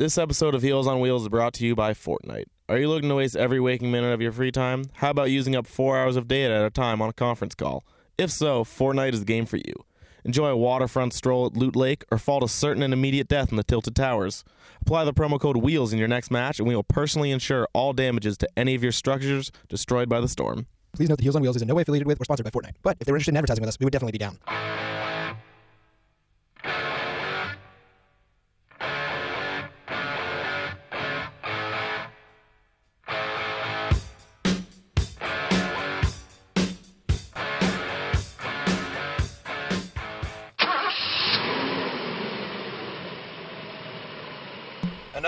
This episode of Heels on Wheels is brought to you by Fortnite. Are you looking to waste every waking minute of your free time? How about using up four hours of data at a time on a conference call? If so, Fortnite is the game for you. Enjoy a waterfront stroll at Loot Lake or fall to certain and immediate death in the Tilted Towers. Apply the promo code WHEELS in your next match, and we will personally insure all damages to any of your structures destroyed by the storm. Please note that Heels on Wheels is in no way affiliated with or sponsored by Fortnite. But if they were interested in advertising with us, we would definitely be down.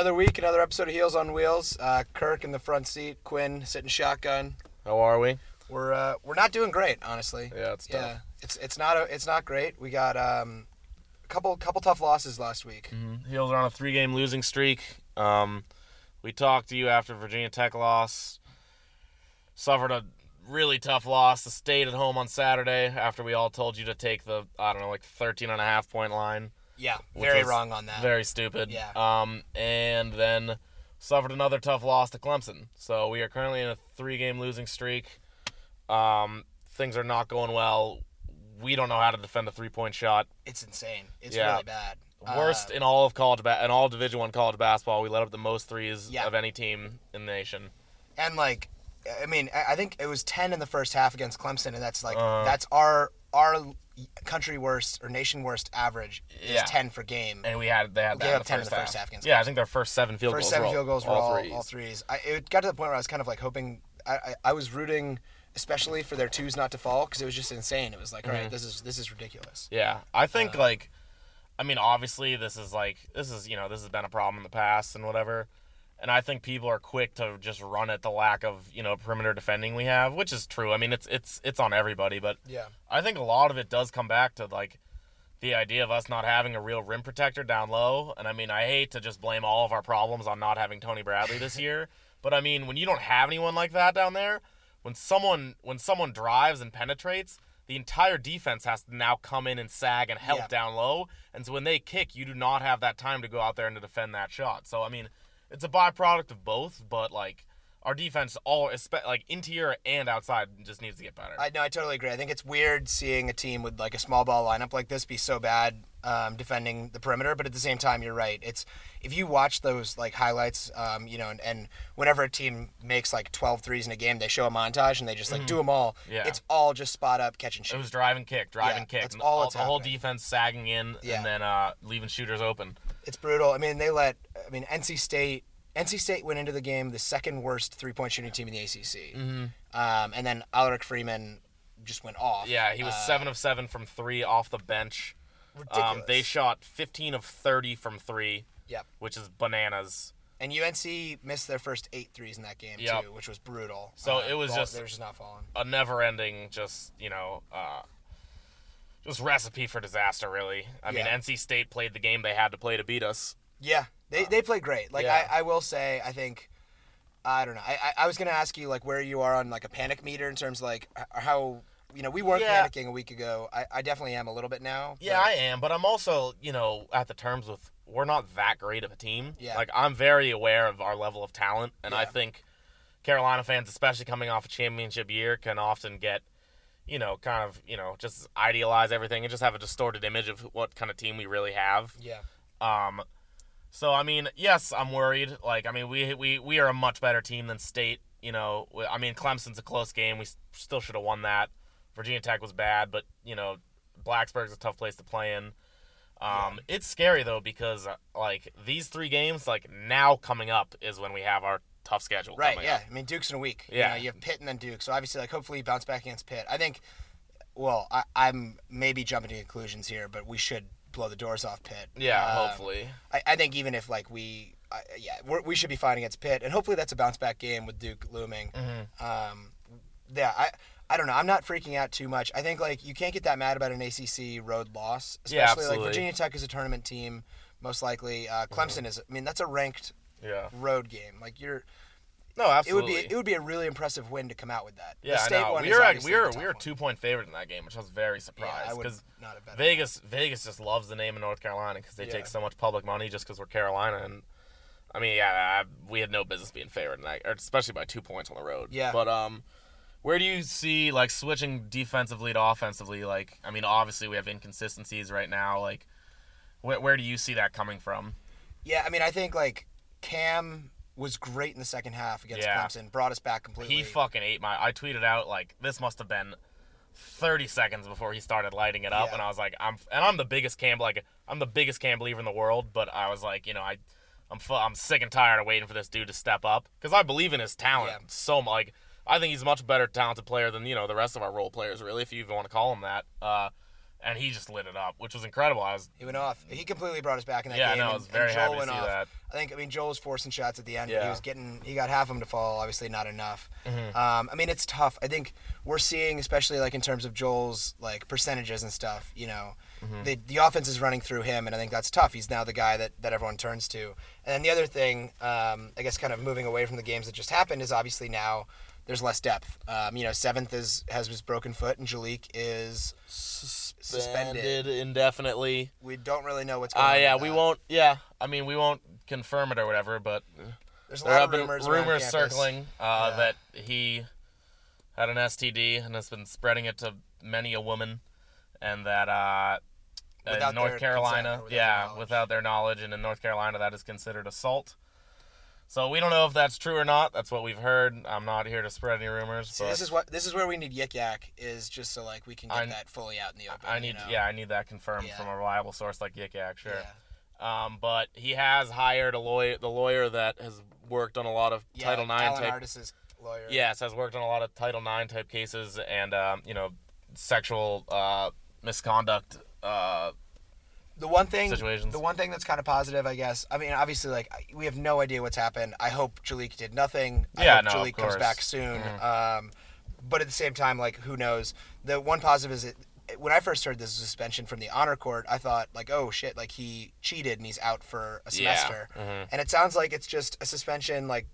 Another week, another episode of Heels on Wheels. Uh, Kirk in the front seat, Quinn sitting shotgun. How are we? We're uh, we're not doing great, honestly. Yeah, it's tough. Yeah, it's it's not a, it's not great. We got um, a couple couple tough losses last week. Mm-hmm. Heels are on a three game losing streak. Um, we talked to you after Virginia Tech loss. Suffered a really tough loss. The state at home on Saturday after we all told you to take the, I don't know, like 13 and a half point line. Yeah, very wrong on that. Very stupid. Yeah. Um, and then suffered another tough loss to Clemson. So we are currently in a three game losing streak. Um, things are not going well. We don't know how to defend a three point shot. It's insane. It's Yeah. really bad. Worst Uh, in all of college ba- in all Division One college basketball. We let up the most threes Yeah. of any team in the nation. and like, I mean, I I think it was ten in the first half against Clemson, and that's like Uh. that's our our country worst or nation worst average Yeah. is ten for game. And we had they had that gave in the 10 in the half. first half yeah, I think their first seven field First goals. seven were field goals were all, threes. all threes. I, it got to the point where I was kind of like hoping. I, I, I was rooting, especially for their twos not to fall, because it was just insane. It was like, all Mm-hmm. right, this is this is ridiculous. Yeah, I Uh. think like, I mean, obviously this is like this is you know this has been a problem in the past and whatever, and I think people are quick to just run at the lack of you know perimeter defending we have, which is true. I mean, it's it's it's on everybody, but Yeah. I think a lot of it does come back to like the idea of us not having a real rim protector down low. And I mean, I hate to just blame all of our problems on not having Tony Bradley this year, but I mean, when you don't have anyone like that down there, when someone when someone drives and penetrates, the entire defense has to now come in and sag and help Yeah. down low. And so when they kick, you do not have that time to go out there and to defend that shot. So I mean, it's a byproduct of both, but like our defense all like interior and outside just needs to get better. I no, I totally agree. I think it's weird seeing a team with like a small ball lineup like this be so bad um, defending the perimeter, but at the same time, you're right. It's if you watch those like highlights, um, you know, and, and whenever a team makes like 12 threes in a game, they show a montage and they just like do them all. Yeah. It's all just spot up, catch and shoot. It was drive and kick, drive Yeah, and kick. that's all all that's the whole defense sagging in Yeah. and then uh, leaving shooters open. It's brutal. I mean, they let. I mean, NC State. NC State went into the game the second worst three point shooting team in the ACC. Mm-hmm. Um, and then Allerik Freeman just went off. Yeah, he was Uh, seven of seven from three off the bench. Ridiculous. Um, they shot 15 of 30 from three, Yep. which is bananas. And UNC missed their first eight threes in that game Yep. too, which was brutal. So Uh, it was ball- just- they were just not falling. A never-ending, just you know, uh, just recipe for disaster. Really. I mean, NC State played the game they had to play to beat us. Yeah, they uh, they played great. Like yeah. I, I will say, I think. I don't know. I, I I was gonna ask you like where you are on like a panic meter in terms of like how you know we weren't Yeah. panicking a week ago. I, I definitely am a little bit now. Yeah, I am, but I'm also, you know, at the terms with we're not that great of a team. Yeah. Like I'm very aware of our level of talent, and I think Carolina fans, especially coming off a championship year, can often get, you know, kind of, you know, just idealize everything and just have a distorted image of what kind of team we really have. yeah. Um, so I mean, yes, I'm worried. Like, I mean, we we we are a much better team than State. You know, I mean, Clemson's a close game. We still should have won that. Virginia Tech was bad, but you know, Blacksburg's a tough place to play in. Um, It's scary though because uh, like these three games, like now coming up is when we have our tough schedule. Right. Yeah. up. I mean, Duke's in a week. Yeah. You, know, you have Pitt and then Duke. So obviously, like, hopefully, you bounce back against Pitt. I think. Well, I, I'm maybe jumping to conclusions here, but we should blow the doors off Pitt. Yeah, Um, hopefully. I, I think even if like we, I, yeah, we're, we should be fighting against Pitt, and hopefully that's a bounce back game with Duke looming. Mm-hmm. Um, yeah, I. I don't know. I'm not freaking out too much. I think like you can't get that mad about an ACC road loss, especially Yeah, like. Virginia Tech is a tournament team, most likely. Uh, Clemson is. I mean, that's a ranked Yeah. road game. Like you're, No, absolutely. it would be it would be a really impressive win to come out with that. yeah, the I state know. one We were we were we were two point favorite in that game, which I was very Yeah, surprised I would because bet. Vegas Vegas just loves the name of North Carolina because they Yeah. take so much public money just because we're Carolina and I mean, yeah, I, we had no business being favored, in that, especially by two points on the road. Yeah. But um, where do you see like switching defensively to offensively? Like, I mean, obviously we have inconsistencies right now. Like, where where do you see that coming from? Yeah, I mean, I think like Cam was great in the second half against Yeah. Clemson, brought us back completely. He fucking ate my. I tweeted out like this must have been. 30 seconds before he started lighting it up Yeah. and I was like I'm and I'm the biggest cam like I'm the biggest cam believer in the world but I was like you know I I'm fu- I'm sick and tired of waiting for this dude to step up cuz I believe in his talent Yeah. so much like I think he's a much better talented player than you know the rest of our role players really if you even want to call him that uh and he just lit it up which was incredible I was He went off. He completely brought us back in that Yeah, game. no, I and, was very and Joel happy to went see off. that. I think. I mean, Joel was forcing shots at the end, but he was getting. He got half of them to fall. Obviously, not enough. Mm-hmm. Um, I mean, it's tough. I think we're seeing, especially like in terms of Joel's like percentages and stuff. You know, Mm-hmm. the the offense is running through him, and I think that's tough. He's now the guy that that everyone turns to. And then the other thing, um, I guess, kind of moving away from the games that just happened, is obviously now. There's less depth. Um, you know, seventh is has his broken foot, and Jalek is suspended indefinitely we don't really know what's going uh on. yeah we that. won't yeah I mean we won't confirm it or whatever but There's a there lot have of been rumors, rumors, circling uh, Yeah. that he had an STD and has been spreading it to many a woman, and that uh, in North Carolina, yeah, without their knowledge, and in North Carolina that is considered assault. So we don't know if that's true or not. That's what we've heard. I'm not here to spread any rumors. See, but this is what this is where we need Yik Yak is just so like we can get I- that fully out in the open. I you need, know? yeah, I need that confirmed Yeah. from a reliable source like Yik Yak, sure. Yeah. Um, but he has hired a lawyer, the lawyer that has worked on a lot of Yeah, Title IX Alan type Artis's lawyer. Yes, has worked on a lot of Title IX type cases and um, you know sexual uh, misconduct. Uh, The one thing, Situations. the one thing that's kind of positive, I guess. I mean, obviously, like we have no idea what's happened. I hope Jalek did nothing. I Yeah, hope no, Jalek comes back soon. Mhm. Um, but at the same time, like who knows? The one positive is it. When I first heard this suspension from the honor court, I thought like, oh shit, like he cheated and he's out for a Yeah. semester. Mhm. And it sounds like it's just a suspension, like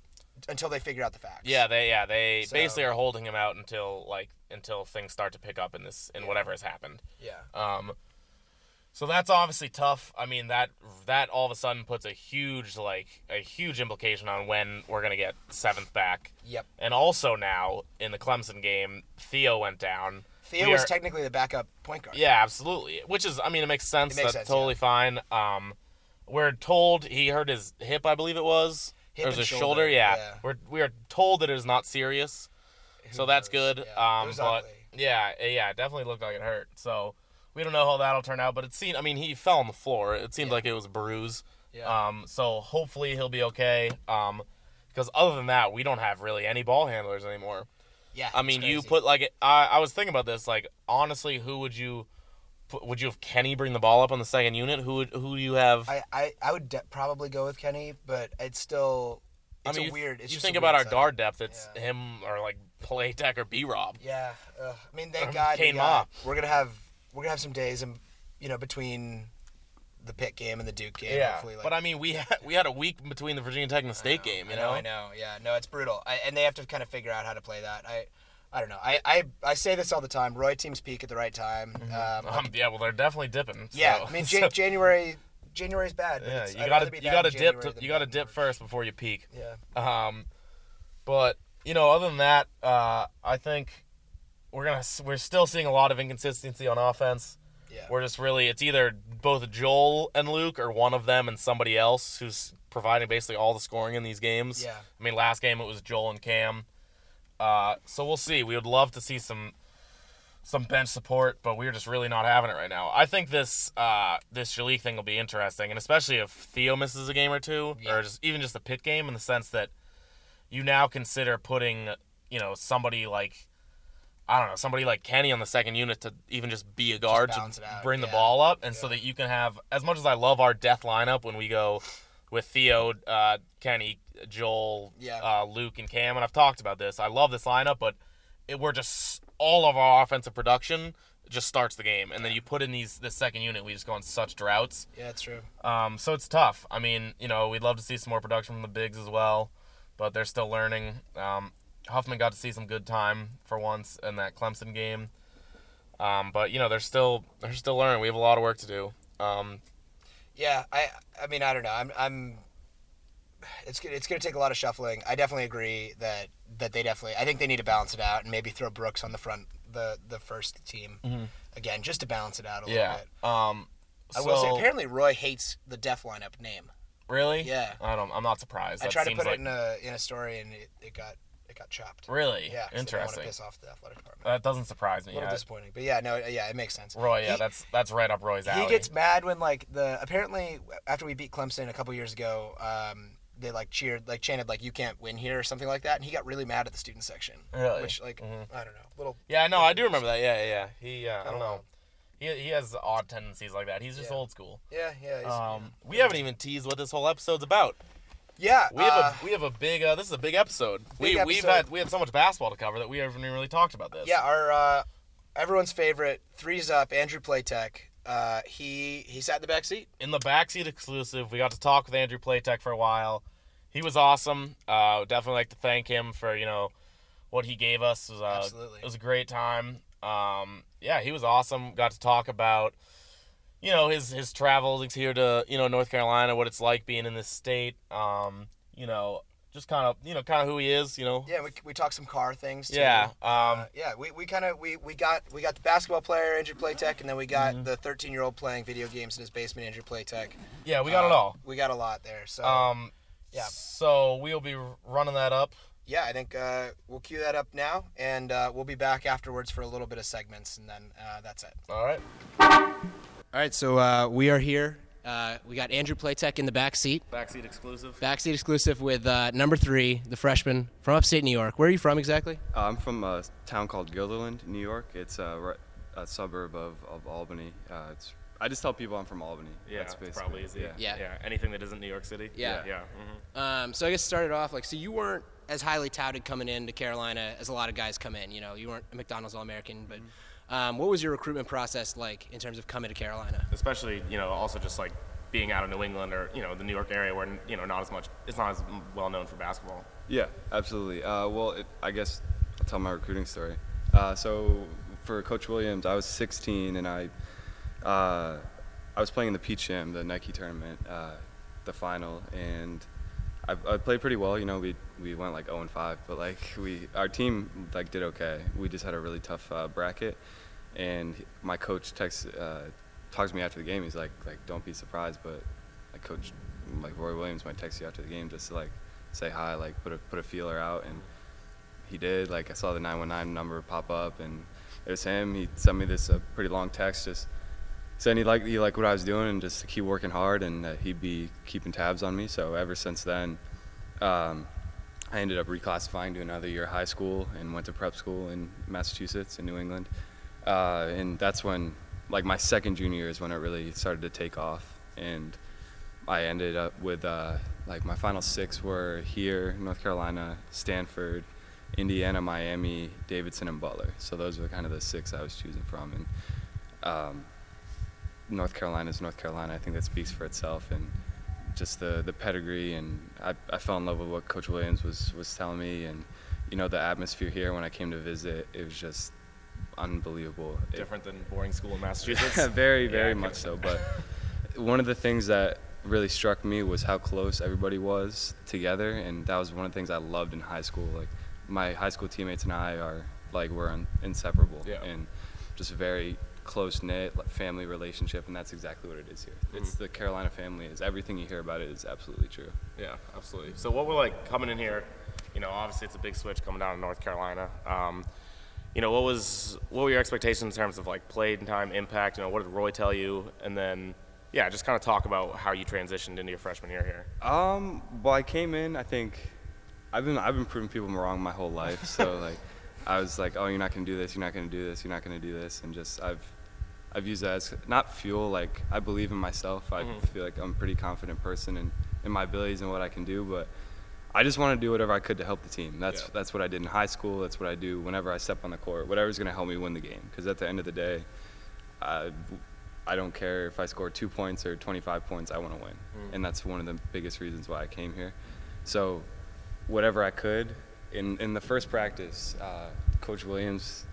until they figure out the facts. yeah, they yeah they So- basically are holding him out until like until things start to pick up in this in whatever has happened. Yeah. Um, so that's obviously tough. I mean that that all of a sudden puts a huge like a huge implication on when we're gonna get seventh back. Yep. And also now in the Clemson game, Theo went down. Theo We was are- technically the backup point guard. Yeah, absolutely. Which is, I mean, it makes sense. It makes That's sense, totally fine. Um, we're told he hurt his hip, I believe it was. Hip or was his shoulder, shoulder? Yeah. yeah. We're we are told that it is not serious, Who so that's good. Yeah. Um, but ugly. yeah, yeah, it definitely looked like it hurt. So we don't know how that'll turn out, but it seemed. I mean, he fell on the floor. It seemed Yeah. like it was a bruise. Yeah. Um, so hopefully he'll be okay. Um, because other than that, we don't have really any ball handlers anymore. yeah. I it's mean, you put like I, I was thinking about this. Like, honestly, who would you would you have Kenny bring the ball up on the second unit? Who would who do you have? I, I, I would de- probably go with Kenny, but it's still I mean, you- weird. It's you just think about our setup. guard depth. It's Yeah. him or like Platek or B Rob. Yeah. I mean, thank God. we Kane got- Ma. We're gonna have we're gonna have some days, and you know, between the Pitt game and the Duke game. hopefully, like, but I mean, we had, we had a week between the Virginia Tech and the State know, game. You I know, I know. Yeah, no, it's brutal, I, and they have to kind of figure out how to play that. I, I don't know. I, I, I say this all the time. Roy teams peak at the right time. Um, Um, yeah, well, they're definitely dipping. yeah, I mean, Jan- January. January's bad. Yeah, you I'd gotta you gotta dip to, you gotta dip March. first before you peak. Yeah. Um, but you know, other than that, uh, I think we're gonna we're still seeing a lot of inconsistency on offense. Yeah. We're just really it's either both Joel and Luke or one of them and somebody else who's providing basically all the scoring in these games. Yeah. I mean, last game it was Joel and Cam. Uh, so we'll see. We would love to see some some bench support, but we're just really not having it right now. I think this uh, this Jalek thing will be interesting, and especially if Theo misses a game or two, Yeah. or just even just a pit game, in the sense that you now consider putting you know somebody like I don't know somebody like Kenny on the second unit to even just be a guard to bring the yeah. ball up, and so that you can have as much as I love our death lineup when we go with Theo, uh, Kenny, Joel, Yeah. uh, Luke, and Cam, and I've talked about this. I love this lineup, but it, we're just all of our offensive production just starts the game, and then you put in these this second unit, we just go on such droughts. Yeah, it's true. Um, so it's tough. I mean, you know, we'd love to see some more production from the bigs as well, but they're still learning. Um, Huffman got to see some good time for once in that Clemson game, um, but you know they're still they're still learning. We have a lot of work to do. Um, Yeah, I I mean I don't know. I'm I'm it's it's going to take a lot of shuffling. I definitely agree that that they definitely. I think they need to balance it out and maybe throw Brooks on the front the the first team again just to balance it out a little Mm-hmm. Yeah. bit. Um. I will say apparently Roy hates the Def lineup name. Really? Yeah. I don't. I'm not surprised. I That tried to put like, it in a in a story and it, it got got chopped. Really? Yeah, 'cause they want to piss off the athletic department. That doesn't surprise me. a little Yeah. disappointing, but yeah, no, yeah, it makes sense. Roy, yeah, He- that's that's right up Roy's alley. He gets mad when like the apparently after we beat Clemson a couple years ago, um, they like cheered, like chanted like "You can't win here" or something like that, and he got really mad at the student section. Really? Which like I don't know, little. Yeah, no, I do remember that. Yeah, yeah, yeah. He, uh, I don't don't know. know. He, he has odd tendencies like that. He's just Yeah. old school. Yeah, yeah. Um, we haven't even teased what this whole episode's about. Yeah, We have uh, a we have a big. Uh, this is a big episode. Big we we've episode. had we had so much basketball to cover that we haven't even really talked about this. yeah. Our uh, everyone's favorite threes up Andrew Platek. Uh, he he sat in the back seat. in the back seat exclusive, we got to talk with Andrew Platek for a while. He was awesome. Uh, definitely like to thank him for you know what he gave us. It was, uh, Absolutely. it was a great time. Um, yeah, he was awesome. Got to talk about you know his his travels here to you know North Carolina, what it's like being in this state. Um, you know, just kind of you know kind of who he is. You know. Yeah, we, we talked some car things. Too. Yeah. Um, Uh, yeah, we, we kind of we, we got we got the basketball player Andrew Platek, and then we got Mm-hmm. the 13 year old playing video games in his basement Andrew Platek. yeah, we got it Uh, all. We got a lot there. So Um, yeah. So we'll be running that up. yeah, I think uh, we'll cue that up now, and uh, we'll be back afterwards for a little bit of segments, and then uh, that's it. All right. All right, so uh, we are here. Uh, we got Andrew Platek in the back seat, Backseat exclusive. backseat exclusive with uh, number three, the freshman from upstate New York. Where are you from exactly? Uh, I'm from a town called Guilderland, New York. It's a, a suburb of, of Albany. Uh, it's I just tell people I'm from Albany. Yeah, That's it's basically- probably easy. Yeah. Yeah. yeah. Anything that isn't New York City. Yeah. Yeah. mhm. Um, so I guess started off like so you weren't as highly touted coming into Carolina as a lot of guys come in. You know, you weren't a McDonald's All American, but um, what was your recruitment process like in terms of coming to Carolina? especially you know also just like being out of New England or you know the New York area where you know not as much it's not as well known for basketball. Yeah, absolutely. Uh, well, it, I guess I'll tell my recruiting story. Uh, so for Coach Williams, I was 16 and I uh, I was playing in the Peach Jam, the Nike tournament, uh, the final, and I, I played pretty well. You know, we we went like 0 and 5, but like we our team like did okay. We just had a really tough uh, bracket, and my coach texts uh, talks to me after the game. He's like like don't be surprised, but like coach like Roy Williams might text you after the game just to like say hi, like put a put a feeler out, and he did. Like I saw the 919 number pop up, and it was him. He sent me this uh, pretty long text, just saying he liked he liked what I was doing, and just to keep working hard, and that he'd be keeping tabs on me. So ever since then, um, I ended up reclassifying to another year of high school and went to prep school in Massachusetts in New England, uh, and that's when like my second junior year is when it really started to take off, and I ended up with uh, like my final six were here, North Carolina, Stanford, Indiana, Miami, Davidson, and Butler. So those were kind of the six I was choosing from, and um, North Carolina is North Carolina. I think that speaks for itself, and just the the pedigree, and I, I fell in love with what Coach Williams was was telling me, and you know the atmosphere here when I came to visit, it was just unbelievable. It- Different than boring school in Massachusetts. very, Yeah, very I much so. But one of the things that really struck me was how close everybody was together, and that was one of the things I loved in high school. Like my high school teammates and I are like we're un- inseparable, Yeah. and just very close knit family relationship, and that's exactly what it is here. It's Mm-hmm. the Carolina family. Is everything you hear about it is absolutely true. Yeah, absolutely. So what we're like coming in here, you know, obviously it's a big switch coming down to North Carolina. Um, you know, what was what were your expectations in terms of like play time, impact? You know, what did Roy tell you? And then, yeah, just kind of talk about how you transitioned into your freshman year here. Um, well, I came in. I think I've been I've been proving people wrong my whole life. So like, I was like, oh, you're not gonna do this. You're not gonna do this. You're not gonna do this. And just I've I've used that as not fuel. Like I believe in myself. I feel like I'm a pretty confident person in in my abilities and what I can do. But I just want to do whatever I could to help the team. That's Yeah. that's what I did in high school. That's what I do whenever I step on the court. Whatever's gonna help me win the game. Because at the end of the day, I, I don't care if I score two points or 25 points. I want to win, and that's one of the biggest reasons why I came here. So, whatever I could. In in the first practice, uh, Coach Williams,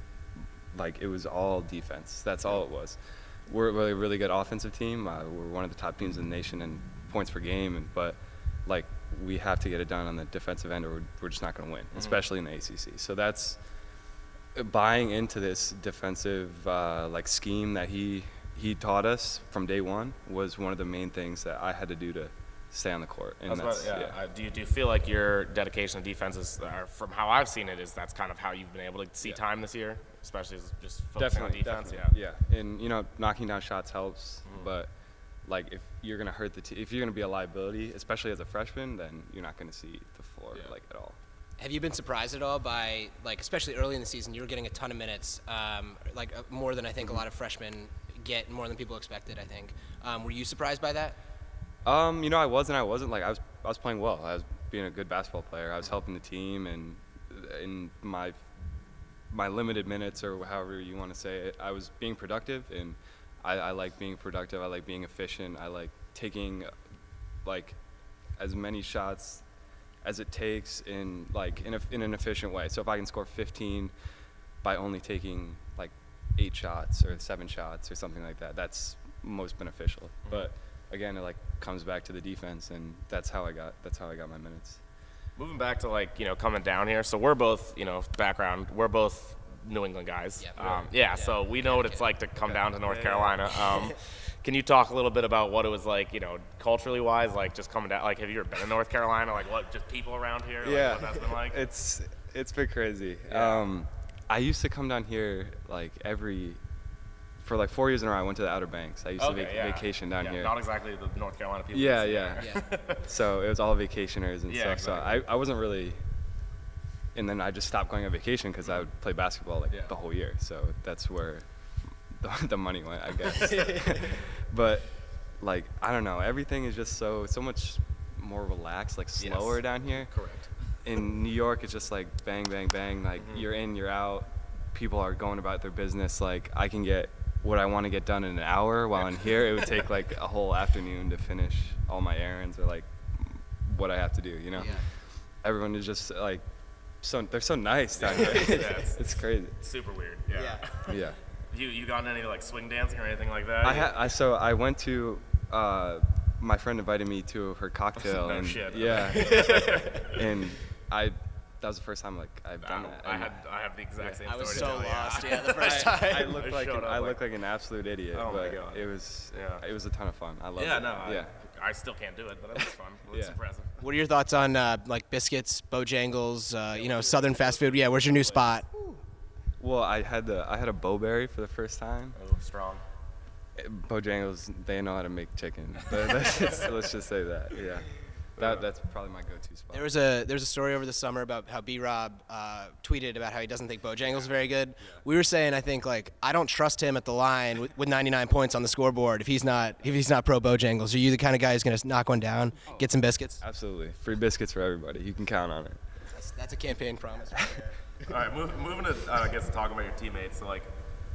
like it was all defense. That's all it was. We're a really good offensive team. Uh, we're one of the top teams in the nation in points per game, and but like we have to get it done on the defensive end, or we're, we're just not going to win, especially in the ACC. So that's buying into this defensive uh, like scheme that he he taught us from day one was one of the main things that I had to do to stay on the court. And That's what, yeah. Uh, do you do you feel like your dedication to defense is, or from how I've seen it, is that's kind of how you've been able to see Yeah. time this year, especially just focusing definitely, on defense. definitely, yeah. And you know, knocking down shots helps, but like if you're gonna hurt the team, if you're gonna be a liability, especially as a freshman, then you're not gonna see the floor Yeah. like at all. Have you been surprised at all by like, especially early in the season, you were getting a ton of minutes, um, like uh, more than I think a lot of freshmen get, more than people expected. I think. Um, were you surprised by that? Um, you know, I wasn't. I wasn't like I was. I was playing well. I was being a good basketball player. I was helping the team, and in my my limited minutes or however you want to say it, I was being productive, and I, I like being productive. I like being efficient. I like taking like as many shots as it takes in like in, a, in an efficient way. So if I can score 15 by only taking like eight shots or seven shots or something like that, that's most beneficial. Mm-hmm. But again, it like comes back to the defense, and that's how I got that's how I got my minutes. Moving back to like you know coming down here, so we're both you know background, we're both New England guys. Yep. Um, yeah, so we know what it's like to come down to North Carolina. Um, can you talk a little bit about what it was like, you know, culturally wise, like just coming down? Like, have you ever been in North Carolina? Like, what just people around here? Like, what that's been like? it's it's been crazy. Yeah. Um, I used to come down here like every for like four years in a row. I went to the Outer Banks. I used to Okay, vac- yeah. vacation down Yeah, here. Not exactly the North Carolina people. Yeah, yeah. Yeah. So it was all vacationers and Yeah, stuff. So. I, I wasn't really. And then I just stopped going on vacation because I would play basketball like Yeah. the whole year. So that's where the, the money went, I guess. but like I don't know, everything is just so so much more relaxed, like Yes. slower down here. Correct. in New York, it's just like bang, bang, bang. Like Mm-hmm. you're in, you're out. People are going about their business. Like I can get what I want to get done in an hour, while in here it would take like a whole afternoon to finish all my errands or like what I have to do. You know, Yeah. everyone is just like so they're so nice down here. Yeah, it's, it's- it's crazy. Super weird. Yeah. Yeah. You you gotten any like swing dancing or anything like that? I, ha- I so I went to. Uh, my friend invited me to her cocktail, No and shit. yeah, and I that was the first time like I've I, done that. I had I have the exact same I was story. so lost. Yeah. Yeah, the first time. I, I looked I like an, up I looked like an absolute idiot. Oh my but God. It was Yeah. it was a ton of fun. I love Yeah, it. no, I, yeah. I still can't do it, but it was fun. It was Yeah. impressive. What are your thoughts on uh, like biscuits, Bojangles, uh, you know, Southern fast food? Yeah, where's your new spot? Well, I had the I had a Bo-Berry for the first time. Oh, strong. Bojangles, they know how to make chicken. But that's just, let's just say that. Yeah. That that's probably my go-to spot. There was a there was a story over the summer about how B Rob uh, tweeted about how he doesn't think Bojangles is very good. We were saying I think like I don't trust him at the line with, with 99 points on the scoreboard if he's not if he's not pro Bojangles. Are you the kind of guy who's gonna knock one down, get some biscuits? Absolutely. Free biscuits for everybody. You can count on it. That's, that's a campaign promise. right there. All right, move, moving to uh, I guess talking about your teammates. So like,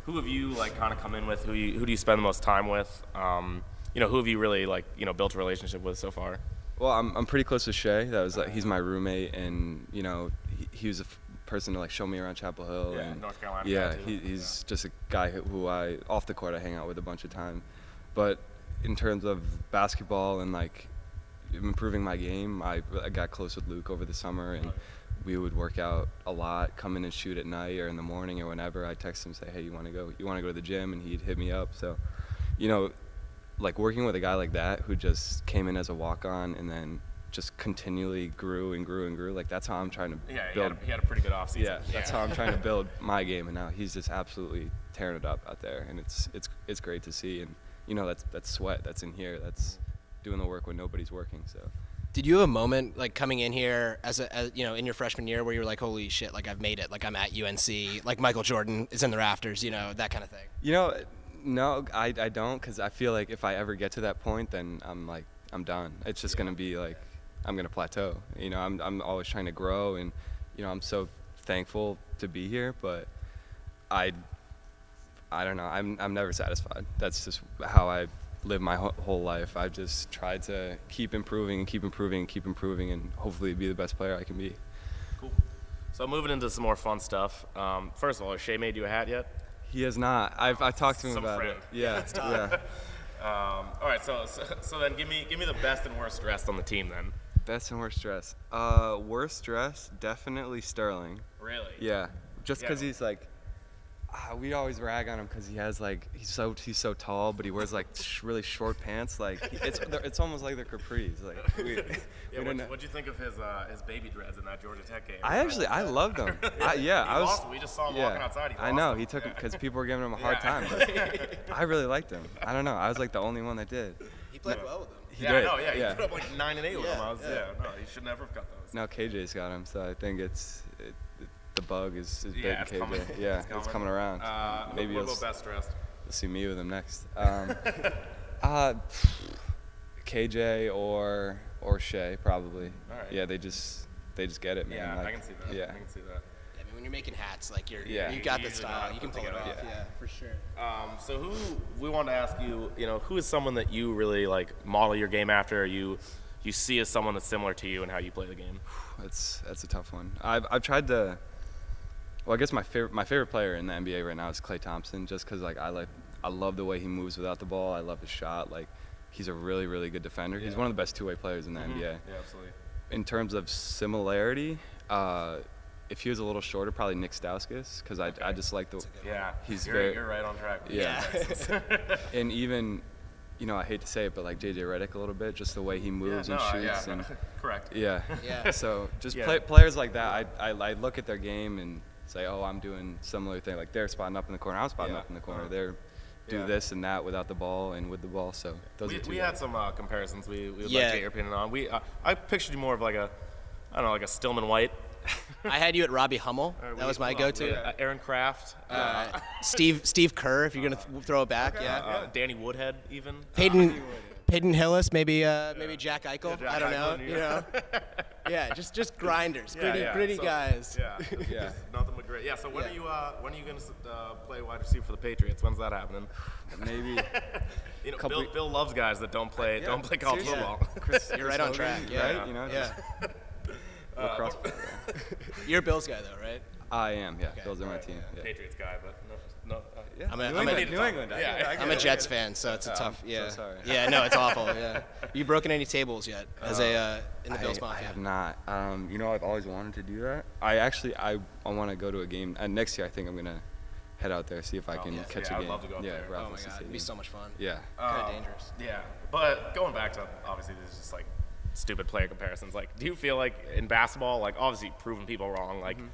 who have you like kind of come in with? Who you, who do you spend the most time with? Um, you know, who have you really like you know built a relationship with so far? Well, I'm, I'm pretty close to Shea. That was like he's my roommate, and you know he, he was a f- person to like show me around Chapel Hill. Yeah, and North Carolina Yeah, he, he's just a guy who, who I off the court I hang out with a bunch of time, but in terms of basketball and like improving my game, I, I got close with Luke over the summer, and we would work out a lot, come in and shoot at night or in the morning or whenever. I text him say, hey, you want to go? You want to go to the gym? And he'd hit me up. So, you know, like working with a guy like that who just came in as a walk on and then just continually grew and grew and grew. Like that's how I'm trying to Yeah, he build. had, a, he had a pretty good offseason. yeah, that's how I'm trying to build my game, and now he's just absolutely tearing it up out there, and it's it's it's great to see. And you know that's that's sweat that's in here. That's doing the work when nobody's working. So Did you have a moment like coming in here as a as, you know in your freshman year where you were like, holy shit, like I've made it, like I'm at UNC, like Michael Jordan is in the rafters, you know, that kind of thing. you know, no, I I don't because I feel like if I ever get to that point, then I'm like I'm done. It's just gonna be like I'm gonna plateau. You know, I'm I'm always trying to grow, and you know I'm so thankful to be here, but I I don't know. I'm I'm never satisfied. That's just how I live my whole whole life. I've just tried to keep improving and keep improving and keep improving, and hopefully be the best player I can be. Cool. So moving into some more fun stuff. Um, first of all, has Shea made you a hat yet? He has not. I've I talked to him Some about friend. it. Yeah, yeah. Um, all right, so, so so then give me give me the best and worst dressed on the team then. Best and worst dress. Uh, worst dress, definitely Sterling. Really? Yeah, just because Yeah. he's like, ah, we always rag on him because he has like he's so he's so tall, but he wears like sh- really short pants. Like it's it's almost like they're capris. Like we, we Yeah, don't what, know. what'd you think of his uh, his baby dreads in that Georgia Tech game? I actually I loved him. I, yeah, He I was. lost them. We just saw him yeah, walking outside. He I know them. he took Yeah. because people were giving him a hard Yeah. time. I really liked him. I don't know. I was like the only one that did. He played well with them. He yeah, did. I know. Yeah, yeah. he put up like nine and eight with Yeah, him. I was, yeah. yeah. no, he should never have got those. Now KJ's got him, so I think it's it, it, the bug is, is yeah, it's big KJ. coming. Yeah, it's coming around. Uh, Maybe you'll, about best dressed? you'll see me with him next. Um, uh, KJ or or Shea probably. All right. Yeah, they just they just get it, man. Yeah, I can see that. Yeah. I can see that. I mean, when you're making hats, like you're, Yeah. you got You the usually know how style. You can pull it off. Yeah. Yeah, for sure. Um, so who we want to ask you, you know, who is someone that you really like model your game after, or you you see as someone that's similar to you and how you play the game? That's that's a tough one. I've I've tried to. Well, I guess my favorite my favorite player in the NBA right now is Klay Thompson, just because like I like I love the way he moves without the ball. I love his shot. Like he's a really really good defender. He's one of the best two way players in the NBA. Yeah, absolutely. In terms of similarity, uh, if he was a little shorter, probably Nick Stauskas, because I I just like the Yeah, He's you're, very- you're right on track. with Yeah. and even. You know, I hate to say it, but like JJ Redick a little bit, just the way he yeah, moves no, and uh, shoots yeah, and correct. Yeah. Yeah. So just Yeah. play, players like that, I, I, I look at their game and say, oh, I'm doing similar thing. Like they're spotting up in the corner, I'm spotting Yeah. up in the corner. Uh-huh. They're do Yeah. this and that without the ball and with the ball. So those we, are two. we guys. had some uh, comparisons. We, we would like Yeah. to get your opinion on. We uh, I pictured you more of like a, I don't know, like a Stillman White. I had you at Robbie Hummel. Or That was my go-to. uh, Aaron Craft. Uh, Steve Steve Kerr, if you're gonna th- throw it back, yeah. uh, Danny Woodhead, even. Peyton Peyton Hillis, maybe uh, maybe Jack Eichel. Jack I don't Eichel, know. yeah. You know. yeah, just just grinders, Yeah, gritty yeah, gritty so- guys. Yeah, Yeah. Just nothing but great. Yeah. So when Yeah. are you uh, when are you gonna uh, play wide receiver for the Patriots? When's that happening? Maybe. You know, Bill, Bill loves guys that don't play don't play college seriously. football. Chris, You're Chris right on track, yeah. Right? You know, Yeah. just lacrosse. You're a Bills guy though, right? I am, yeah. Okay. Bills are my Alright, team. Yeah. Patriots guy, but no, no. Uh, Yeah. I'm a- New I'm a- England. New England. I Yeah, get it, I get I'm a. Jets fan, so it's a Oh, tough. I'm so Yeah. sorry. Yeah, no, it's awful. Yeah. You broken any tables yet as a uh, in the I, Bills I have not. Um, you know, I've always wanted to do that. I actually, I, I want to go to a game. And next year, I think I'm gonna head out there see if I Oh, can yeah. catch Yeah, a I'd game. love to go up yeah, there. Ralph Oh my god, it'd be so much fun. Yeah. Kind of Um, dangerous. Yeah, but going back to obviously this is just like stupid player comparisons. Like, do you feel like in basketball, like obviously proving people wrong, like Mm-hmm.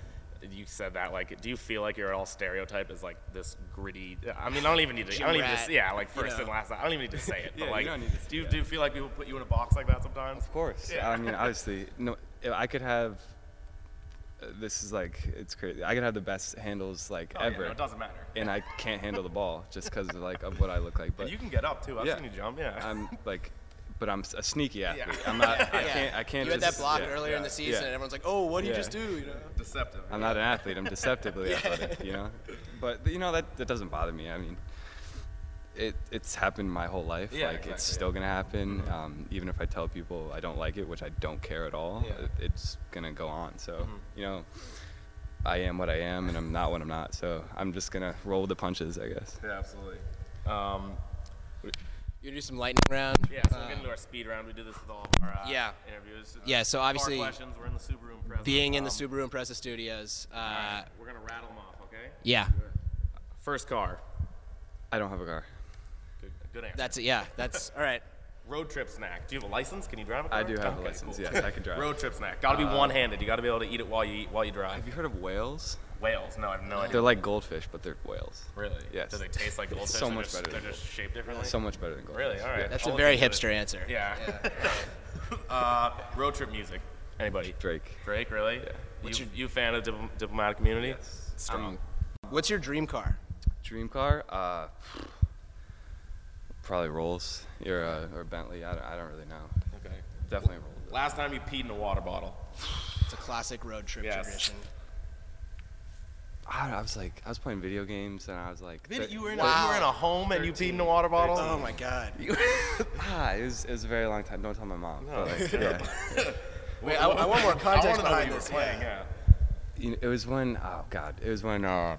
You said that, like, do you feel like you're all stereotyped as like this gritty? I mean, I don't even need to. I don't even rat, just yeah, like you first and last. I don't even need to say it. Yeah, but you like, don't need to do you that. do you feel like people put you in a box like that sometimes? Of course. Yeah. I mean, obviously, no. If I could have. Uh, this is like it's crazy. I could have the best handles like Oh, yeah, ever, no, it doesn't matter. and I can't handle the ball just because of like of what I look like. But And you can get up too. I've yeah, seen you jump. Yeah. I'm like, but I'm a sneaky athlete. Yeah. I'm not. I Yeah. can't. I can't You had that block yeah. earlier in the season, yeah. and everyone's like, "Oh, what did he Yeah. just do?" You know. Deceptive. I'm not an athlete. I'm deceptively athletic, you know. But you know that that doesn't bother me. I mean, it it's happened my whole life. Yeah, like it's still gonna happen. Um, even if I tell people I don't like it, which I don't care at all, Yeah. it, it's gonna go on. So you know, I am what I am, and I'm not what I'm not. So I'm just gonna roll with the punches, I guess. Yeah, absolutely. Um, You do some lightning round. yeah, so we'll get into our speed round. We do this with all of our uh, Yeah. interviews. Yeah, so obviously, questions. We're in the Subaru Impreza. Being in the Um, Subaru Impreza Studios. Uh, all right, we're gonna rattle them off, okay? yeah, First car. I don't have a car. Good, good answer. that's it. Yeah, that's all right. Road trip snack. Do you have a license? Can you drive a car? I do have a license, cool. yes, I can drive. Road trip snack. Got to be one-handed. You got to be able to eat it while you eat while you drive. Have you heard of whales? Whales? No, I have no idea. They're like goldfish, but they're whales. really? Yes. Do they taste like goldfish? so They're much just, better They're than just shaped differently. So much better than goldfish. Really? All right. Yeah. That's I'll a very into it. hipster answer. Yeah. uh, road trip music. Anybody? Drake. Drake, really? Yeah. You, you fan of dipl- Diplomatic Immunity? Yes. Strong. Um, What's your dream car? Dream car? Uh, probably Rolls or uh, or Bentley. I don't, I don't really know. okay. Definitely Rolls. Last time you peed in a water bottle. It's a classic road trip Yes. tradition. I, I was like, I was playing video games and I was like, Did you were in Wow. a, you were in a home and you peed in a water bottle? Oh my god. ah, it was it was a very long time. Don't tell my mom. No. Like, yeah. Wait, I, I want more I context want to know what behind you this. playing. yeah. Yeah. You know, it was when oh god, it was when uh,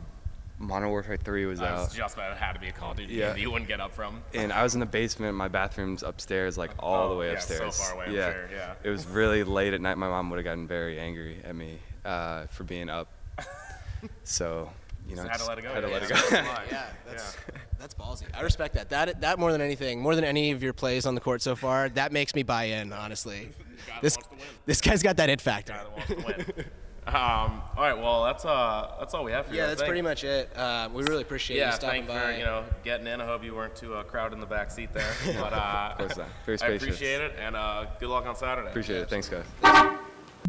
Modern Warfare 3 was I was out. just about it had to be a Call of Duty Yeah. game you wouldn't get up from. and I was in the basement. My bathroom's upstairs, like all Oh, the way yeah, so upstairs. far away, I'm yeah. sure, yeah. It was really late at night. My mom would have gotten very angry at me uh, for being up. so, you know, Just had to let it go, Had to yeah. let it go. Yeah, that's that's ballsy. I respect that. That that more than anything, more than any of your plays on the court so far, that makes me buy in. Honestly, this wants to win. this guy's got that it factor. Guy that wants to win. Um, all right, well that's uh that's all we have for you. Yeah, that's pretty much it. Uh, we really appreciate Yeah, you stopping thank you by. for you know getting in. I hope you weren't too uh, crowded in the back seat there. But uh, course not. Very I appreciate it, and uh, good luck on Saturday. Appreciate it. Thanks, guys.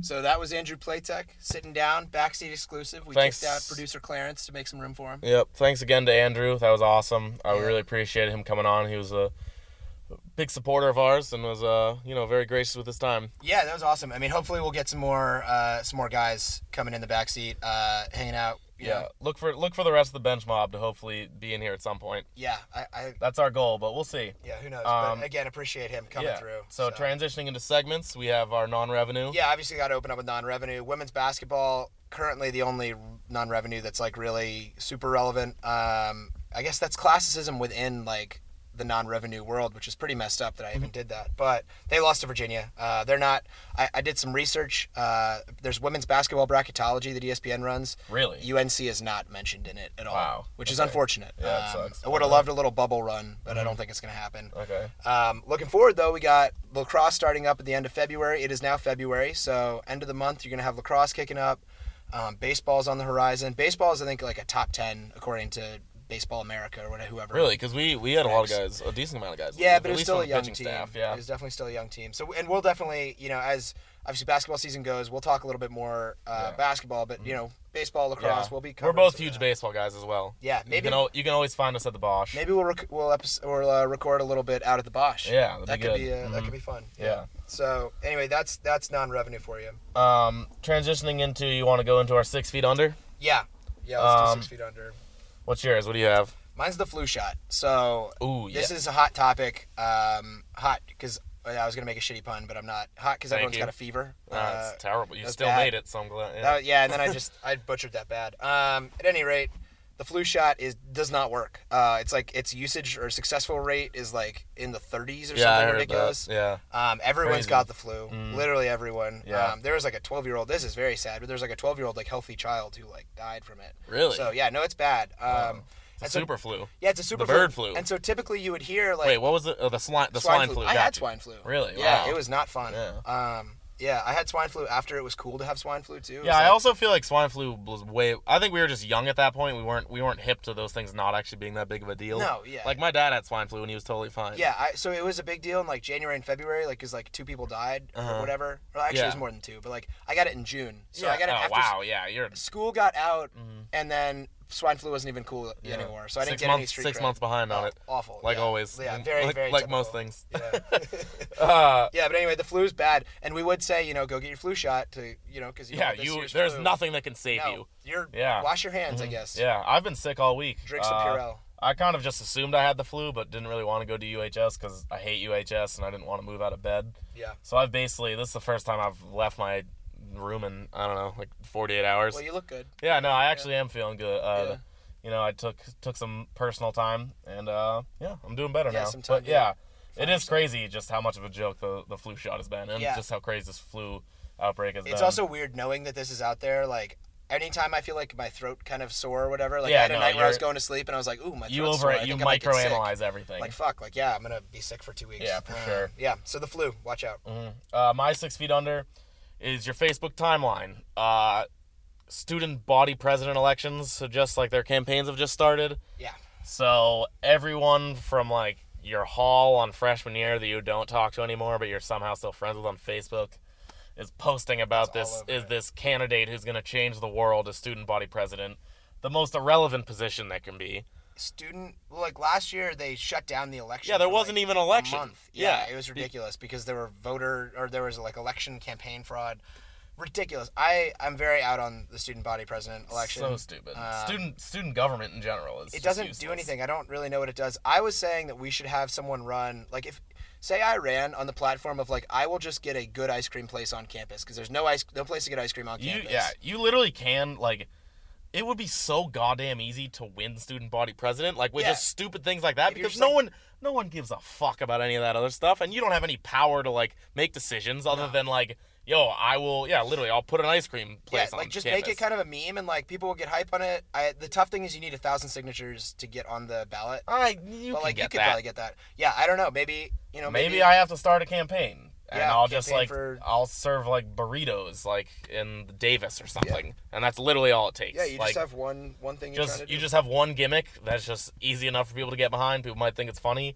So that was Andrew Platek sitting down, backseat exclusive. We Thanks. kicked out producer Clarence to make some room for him. Yep. Thanks again to Andrew. That was awesome. I Yeah. really appreciated him coming on. He was a big supporter of ours and was, uh, you know, very gracious with his time. Yeah, that was awesome. I mean, hopefully we'll get some more uh, some more guys coming in the backseat, uh, hanging out. You Yeah. Look for look for the rest of the bench mob to hopefully be in here at some point. Yeah, I, I That's our goal, but we'll see. yeah, who knows? Um, but again, appreciate him coming yeah. through. So, transitioning into segments, we have our non-revenue. Yeah, obviously got to open up with non-revenue. Women's basketball currently the only non-revenue that's like really super relevant. Um, I guess that's classicism within like the non-revenue world, which is pretty messed up that I Mm-hmm. even did that. But they lost to Virginia. Uh, they're not. I, I did some research. Uh, there's women's basketball bracketology that ESPN runs. Really? UNC is not mentioned in it at all. Wow. Which is unfortunate. Yeah, it Um, sucks. Mm-hmm. I would have loved a little bubble run, but I don't think it's going to happen. Okay. Um, looking forward though, we got lacrosse starting up at the end of February. It is now February, so end of the month you're gonna have lacrosse kicking up. Um, baseball's on the horizon. Baseball is I think like a top ten according to Baseball America or whatever. Whoever. Really? Because we we had a lot of guys, a decent amount of guys. Yeah, leave, but it was still a young team. staff. Yeah. It was definitely still a young team. So and we'll definitely you know as obviously basketball season goes, we'll talk a little bit more uh, Yeah. basketball, but you know baseball, lacrosse, Yeah. we'll be. We're both huge that. baseball guys as well. Yeah, You maybe can, al- you can always find us at the Bosh. maybe we'll rec- we'll we'll uh, record a little bit out at the Bosh. Yeah, that be could good. be uh, that Mhm. could be fun. Yeah. So anyway, that's that's non-revenue for you. Um, transitioning into, you want to go into our six feet under? Yeah. Yeah, let's Um, do six feet under. What's yours? What do you have? Mine's the flu shot. So Ooh, this yeah. is a hot topic. Um, hot because I was gonna make a shitty pun, but I'm not. Hot because everyone's you. got a fever. That's Uh, terrible. You still bad. made it, so I'm glad. Yeah. that- yeah, and then I just I butchered that bad. Um, at any rate, the flu shot is does not work. Uh, it's like its usage or successful rate is like in the 30s or yeah, something ridiculous. that. Yeah. Um, everyone's Crazy. got the flu. Mm. Literally everyone. Yeah. Um, there was like a 12 year old. This is very sad, but there's like a 12 year old like healthy child who like died from it. Really? So yeah, no, it's bad. Um, Wow. It's a so- super flu. Yeah, it's a super The bird flu. And so typically you would hear like Wait, what was it? Oh, the swine, the swine, swine, flu. I had you. swine flu. Really? Yeah, Wow. it was not fun. Yeah. Um, yeah, I had swine flu after it was cool to have swine flu too. Yeah, I like- also feel like swine flu was way. I think we were just young at that point. We weren't we weren't hip to those things not actually being that big of a deal. No, yeah. Like my dad had swine flu and he was totally fine. Yeah, I, so it was a big deal in like January and February, like because like two people died Uh-huh. or whatever. Or actually, it was more than two, but like I got it in June. So Yeah. I got it oh after wow, yeah, you're school got out, Mhm. and then swine flu wasn't even cool yeah. anymore. So I didn't six get months, any street six cred. months behind on Oh, it, Awful. like yeah. always. Yeah, very like, very like most things. Yeah. uh, yeah, but anyway, the flu's bad, and we would say, you know, go get your flu shot to, you know, because you yeah, you. There's flu. nothing that can save No, you. You're Yeah. wash your hands, I Mhm. guess. Yeah, I've been sick all week. Drink some Uh, Purell. I kind of just assumed I had the flu, but didn't really want to go to UHS because I hate UHS and I didn't want to move out of bed. Yeah. So I've basically this is the first time I've left my room in I don't know like 48 hours. Well, you look good. yeah, no, I actually am feeling good. Uh, Yeah. You know, I took took some personal time and uh, yeah, I'm doing better Yeah, now. some time but to yeah, it is crazy just how much of a joke the the flu shot has been and Yeah. just how crazy this flu outbreak has It's been. It's also weird knowing that this is out there. Like, anytime I feel like my throat kind of sore or whatever, like Yeah, I had a no, night where I was going to sleep and I was like, ooh, my you over sore. I you think I might get sick. microanalyze everything. Like, fuck, like, yeah, I'm going to be sick for two weeks. Yeah, for Uh, sure. Yeah, so the flu, watch out. Mhm. Uh, my six feet under is your Facebook timeline. Uh, student body president elections, so just like their campaigns have just started. Yeah. So everyone from like your hall on freshman year that you don't talk to anymore, but you're somehow still friends with on Facebook, is posting about It's this. Is it. this candidate who's going to change the world as student body president? The most irrelevant position that can be. Student, like last year, they shut down the election. Yeah, there wasn't like, even an election. month. Yeah, Yeah. it was ridiculous because there were voter, or there was like election campaign fraud. Ridiculous. I, I'm very out on the student body president election. So stupid. Um, student student government in general is. it doesn't do anything. I don't really know what it does. I was saying that we should have someone run like if say I ran on the platform of like I will just get a good ice cream place on campus because there's no ice no place to get ice cream on You campus. yeah, you literally can like it would be so goddamn easy to win student body president, like with Yeah. just stupid things like that, If because no like- one, no one gives a fuck about any of that other stuff, and you don't have any power to like make decisions other No. than like, yo, I will, yeah, literally, I'll put an ice cream Yeah, place on like just campus. make it kind of a meme and like people will get hype on it. I, the tough thing is you need a thousand signatures to get on the ballot. I, you but like you could that. probably get that. Yeah, I don't know. Maybe you know. maybe, Maybe, I have to start a campaign. And Yeah, I'll just like for- I'll serve like burritos like in Davis or something, and that's literally all it takes. Yeah, you like, just have one one thing. You're just you just have one gimmick that's just easy enough for people to get behind. People might think it's funny.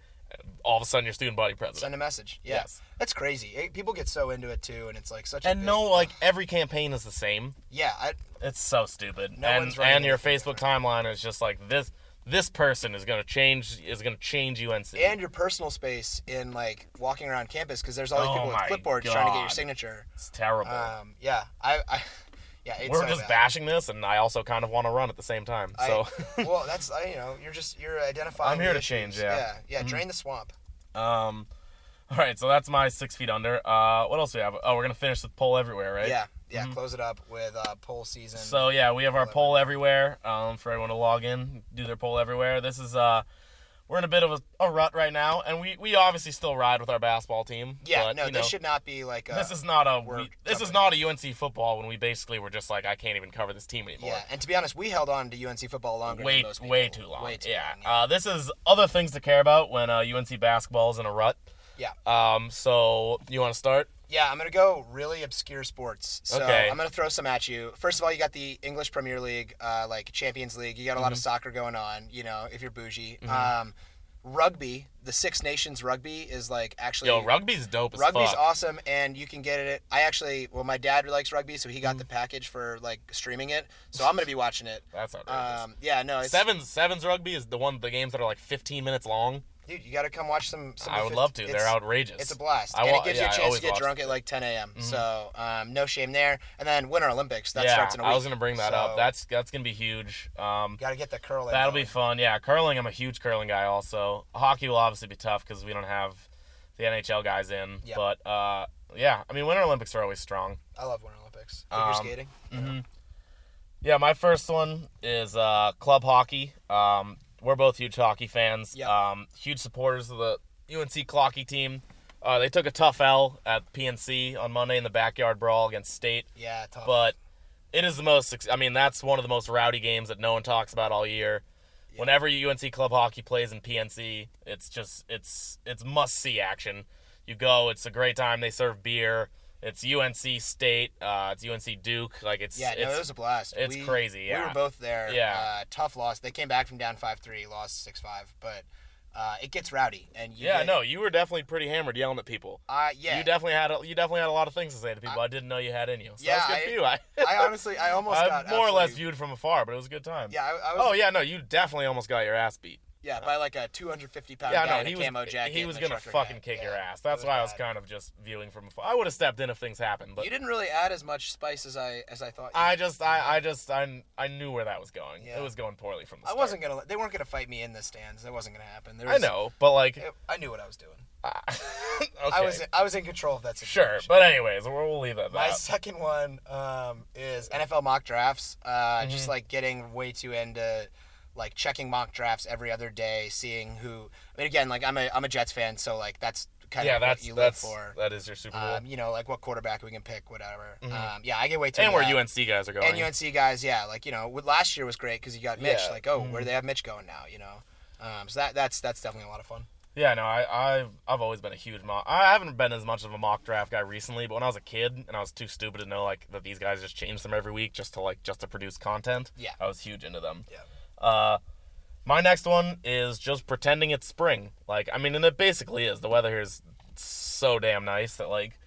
All of a sudden, you're student body president. send a message. Yeah, Yes. that's crazy. People get so into it too, and it's like such a and big- no, like every campaign is the same. yeah, I, It's so stupid. No and one's running and your Facebook timeline is just like this. This person is gonna change. Is gonna change UNC. and your personal space in like walking around campus because there's all these Oh people with clipboards trying to get your signature. it's terrible. Um, yeah, I, I yeah, it's We're so just bad. bashing this, and I also kind of want to run at the same time. I- So, well, that's I, you know, you're just you're identifying. I'm here to issues. change, yeah. yeah, yeah. Mhm. Drain the swamp. um, all right. So that's my six feet under. Uh, what else do we have? Oh, we're gonna finish with poll everywhere, right? Yeah, yeah. Mhm. Close it up with uh, poll season. So yeah, we have our Poll everywhere um, for everyone to log in, do their poll everywhere. This is uh, we're in a bit of a, a rut right now, and we, we obviously still ride with our basketball team. yeah, but, no, you this should not be like a, this is not a we, this is not a UNC football when we basically were just like I can't even cover this team anymore. yeah. And to be honest, we held on to UNC football longer. way way too long. Way too yeah. long. Uh, this is other things to care about when uh, UNC basketball is in a rut. Yeah. Um. So you want to start? Yeah, I'm gonna go really obscure sports. So Okay. I'm gonna throw some at you. First of all, you got the English Premier League, uh, like Champions League. You got a lot of Mm-hmm. soccer going on. You know, if you're bougie. Um, rugby, the Six Nations rugby is like actually. Yo, rugby's dope as Rugby's fuck. awesome, and you can get it. I actually, well, my dad likes rugby, so he Mm. got the package for like streaming it. So I'm gonna be watching it. That's outrageous. Um, yeah, no, it's, sevens sevens rugby is the one the games that are like 15 minutes long. Dude, you got to come watch some. some I would love to. It's- They're outrageous. It's a blast, I and it gives yeah, you a chance to get drunk at like 10 a.m. Mhm. So um, no shame there. And then Winter Olympics that yeah, starts in a week. I was gonna bring that up. That's that's gonna be huge. Um, got to get the curling. that'll going. be fun. Yeah, curling. I'm a huge curling guy. Also, hockey will obviously be tough because we don't have the NHL guys in. Yeah. But uh, yeah, I mean, Winter Olympics are always strong. I love Winter Olympics. Figure Um, skating. hmm Yeah, my first one is uh, club hockey. Um, we're both huge hockey fans. Yep. Um, huge supporters of the UNC Clocky team. Uh, they took a tough L at PNC on Monday in the backyard brawl against State, Yeah, tough. but it is the most. I mean, that's one of the most rowdy games that no one talks about all year. Yeah. Whenever UNC club hockey plays in PNC, it's just it's it's must see action. You go, it's a great time. They serve beer. It's UNC State. Uh, it's UNC Duke. Like it's yeah, no, it's it was a blast. it's We- crazy, We were both there. Yeah. Uh, tough loss. They came back from down five three, lost six five, but uh, it gets rowdy. And you Yeah, get, no, you were definitely pretty hammered yelling at people. Uh, yeah. You definitely had a, you definitely had a lot of things to say to people. I, didn't know you had in you. So Yeah, I- for you. I, I honestly, I almost I got more or less viewed from afar, but it was a good time. Yeah, I, I was. Oh yeah, no, you definitely almost got your ass beat. Yeah, by like a 250 pound Yeah, guy no, in a he was camo jacket. he was gonna fucking hat. kick Yeah, your ass. That's why I was kind of just viewing from afar. I would have stepped in if things happened, but You didn't really add as much spice as I as I thought. You I just I I just I, I knew where that was going. Yeah. It was going poorly from the start. I wasn't gonna. They weren't gonna fight me in the stands. That wasn't gonna happen. There I know, but like, it- I knew what I was doing. okay. I was I was in control of that situation. sure. But anyways, we'll, we'll leave it at My that. second one um, is NFL mock drafts. Uh, Just Mhm. like getting way too into like checking mock drafts every other day, seeing who. I mean, again, like I'm a I'm a Jets fan, so like that's kind of yeah, of that's what you that's live for. that is your Super Bowl. Um, you know, like what quarterback we can pick, whatever. Mhm. Um, yeah, I get way too. and where that. UNC guys are going. and UNC guys, yeah, like you know, with last year was great because you got Mitch. Yeah. Like, oh, Mhm. where do they have Mitch going now? You know, um, so that that's that's definitely a lot of fun. Yeah, no, I, I've I've always been a huge mock. I haven't been as much of a mock draft guy recently, but when I was a kid and I was too stupid to know like that these guys just change them every week just to like just to produce content. Yeah. I was huge into them. Yeah. Uh, my next one is just pretending it's spring. Like, I mean, and it basically is. The weather here is so damn nice that like.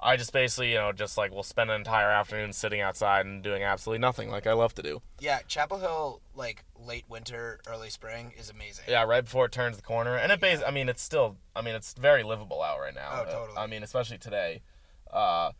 I just basically, you know, just like will spend an entire afternoon sitting outside and doing absolutely nothing, like I love to do. Yeah, Chapel Hill, like late winter, early spring, is amazing. Yeah, right before it turns the corner, and it bas- I mean, it's still. I mean, it's very livable out right now. Oh, Uh, totally. I mean, especially today. Uh,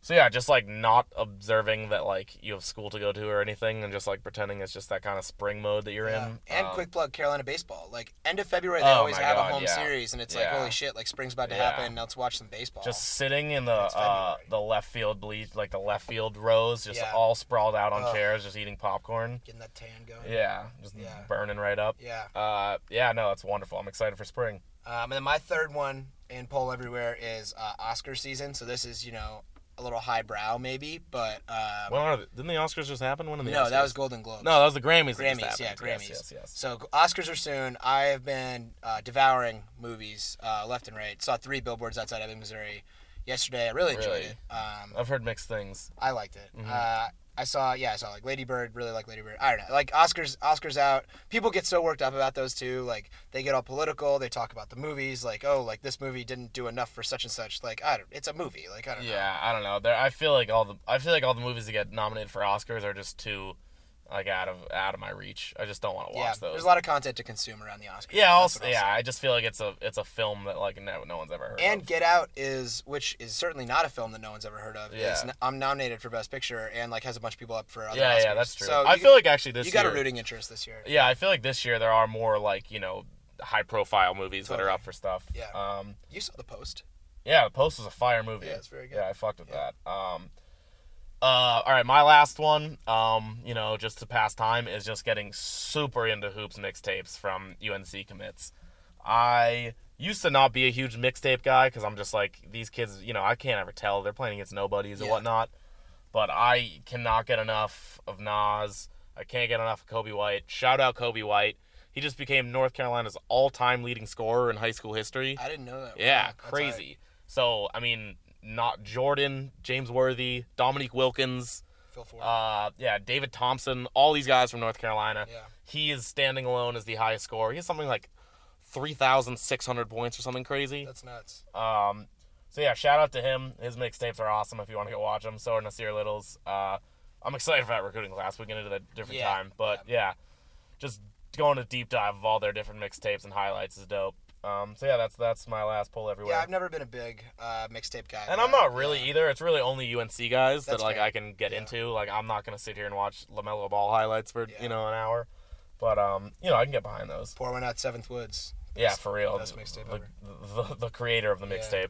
So yeah, just like not observing that like you have school to go to or anything, and just like pretending it's just that kind of spring mode that you're Yeah. in. And Um, quick plug, Carolina baseball. Like end of February, they Oh always have God, a home yeah. series, and it's Yeah. like holy shit, like spring's about to happen. Now let's watch some baseball. just sitting in the uh, the left field bleach, like the left field rows, just all sprawled out on Ugh. chairs, just eating popcorn. getting that tan going. Yeah, just burning right up. Yeah. Uh, yeah, no, it's wonderful. I'm excited for spring. Um, and then my third one in poll everywhere is uh, Oscar season. So this is you know a little highbrow maybe, but um, When are the, didn't the Oscars just happen? When are the no, Oscars? that was Golden Globes. no, that was the Grammys. Grammys, yeah. Grammys. Yes, yes, yes. So Oscars are soon. I have been uh, devouring movies uh, left and right. Saw three billboards outside Ebbing, Missouri yesterday. I really enjoyed Really? it. Um, I've heard mixed things. I liked it. Mm-hmm. Uh, I saw, yeah, I saw like Lady Bird. Really like Lady Bird. I don't know, like Oscars. Oscars out. People get so worked up about those two. Like they get all political. They talk about the movies. Like oh, like this movie didn't do enough for such and such. Like I don't. It's a movie. Like I don't know. Yeah, I don't know. There, I feel like all the I feel like all the movies that get nominated for Oscars are just too like out of out of my reach. I just don't want to watch Yeah, those. there's a lot of content to consume around the Oscars. yeah, also yeah. I just feel like it's a it's a film that like no, no one's ever heard of. And of. Get Out is, which is certainly not a film that no one's ever heard of. Yeah. Is, I'm nominated for Best Picture and like has a bunch of people up for other yeah, Oscars. yeah, that's true. So I you, feel like actually this you got year, a rooting interest this year. Yeah, I feel like this year there are more like you know high profile movies that are up for stuff. Yeah. Um. You saw the post. Yeah, the post was a fire movie. Yeah, it's very good. Yeah, I fucked with Yeah. that. Um. Uh, all right, my last one, um, you know, just to pass time, is just getting super into hoops mixtapes from UNC commits. I used to not be a huge mixtape guy because I'm just like these kids, you know, I can't ever tell they're playing against nobodies or Yeah. whatnot. But I cannot get enough of Nas. I can't get enough of Coby White. Shout out Coby White. He just became North Carolina's all-time leading scorer in high school history. I didn't know that. Yeah, that's crazy. So I mean, not Jordan, James Worthy, Dominique Wilkins. Phil Ford. uh, yeah, David Thompson, all these guys from North Carolina. Yeah. He is standing alone as the highest scorer. He has something like three thousand six hundred points or something crazy. That's nuts. Um, so yeah, shout out to him. His mixtapes are awesome if you want to go watch them. So are Nassir Little's. Uh, I'm excited for that recruiting class. We can get into that a different Yeah, time, but yeah. just going a deep dive of all their different mixtapes and highlights is dope. Um, so yeah, that's that's my last pull everywhere. Yeah, I've never been a big uh, mixtape guy. and I'm not really yeah. either. It's really only UNC guys that like fair. I can get Yeah. into. Like I'm not gonna sit here and watch LaMelo Ball highlights for Yeah. you know an hour, but um, you know I can get behind those. Poor one out Seventh Woods. Yeah, for real. best mixtape the, ever. the, the creator of the Yeah. mixtape.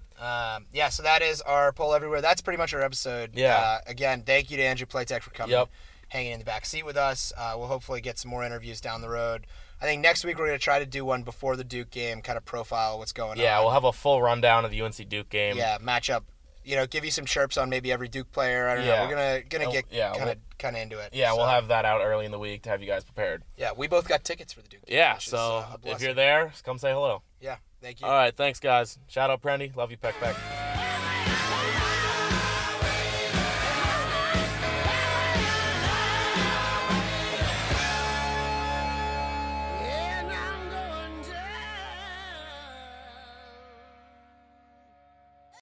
Um, yeah, so that is our poll everywhere. That's pretty much our episode. Yeah. Uh, again, thank you to Andrew Platek for coming, Yep. hanging in the back seat with us. Uh, we'll hopefully get some more interviews down the road. I think next week we're going to try to do one before the Duke game, kind of profile what's going Yeah, on. Yeah, we'll have a full rundown of the UNC Duke game. yeah matchup. You know, give you some chirps on maybe every Duke player. I don't Yeah. know. We're gonna gonna get yeah, kind of we'll- kind of into it. Yeah, we'll have that out early in the week to have you guys prepared. Yeah, we both got tickets for the Duke. game, Yeah, which is, so uh, if you're there, come say hello. yeah, thank you. All right, thanks guys. Shout out Prendy. Love you, Peck Peck.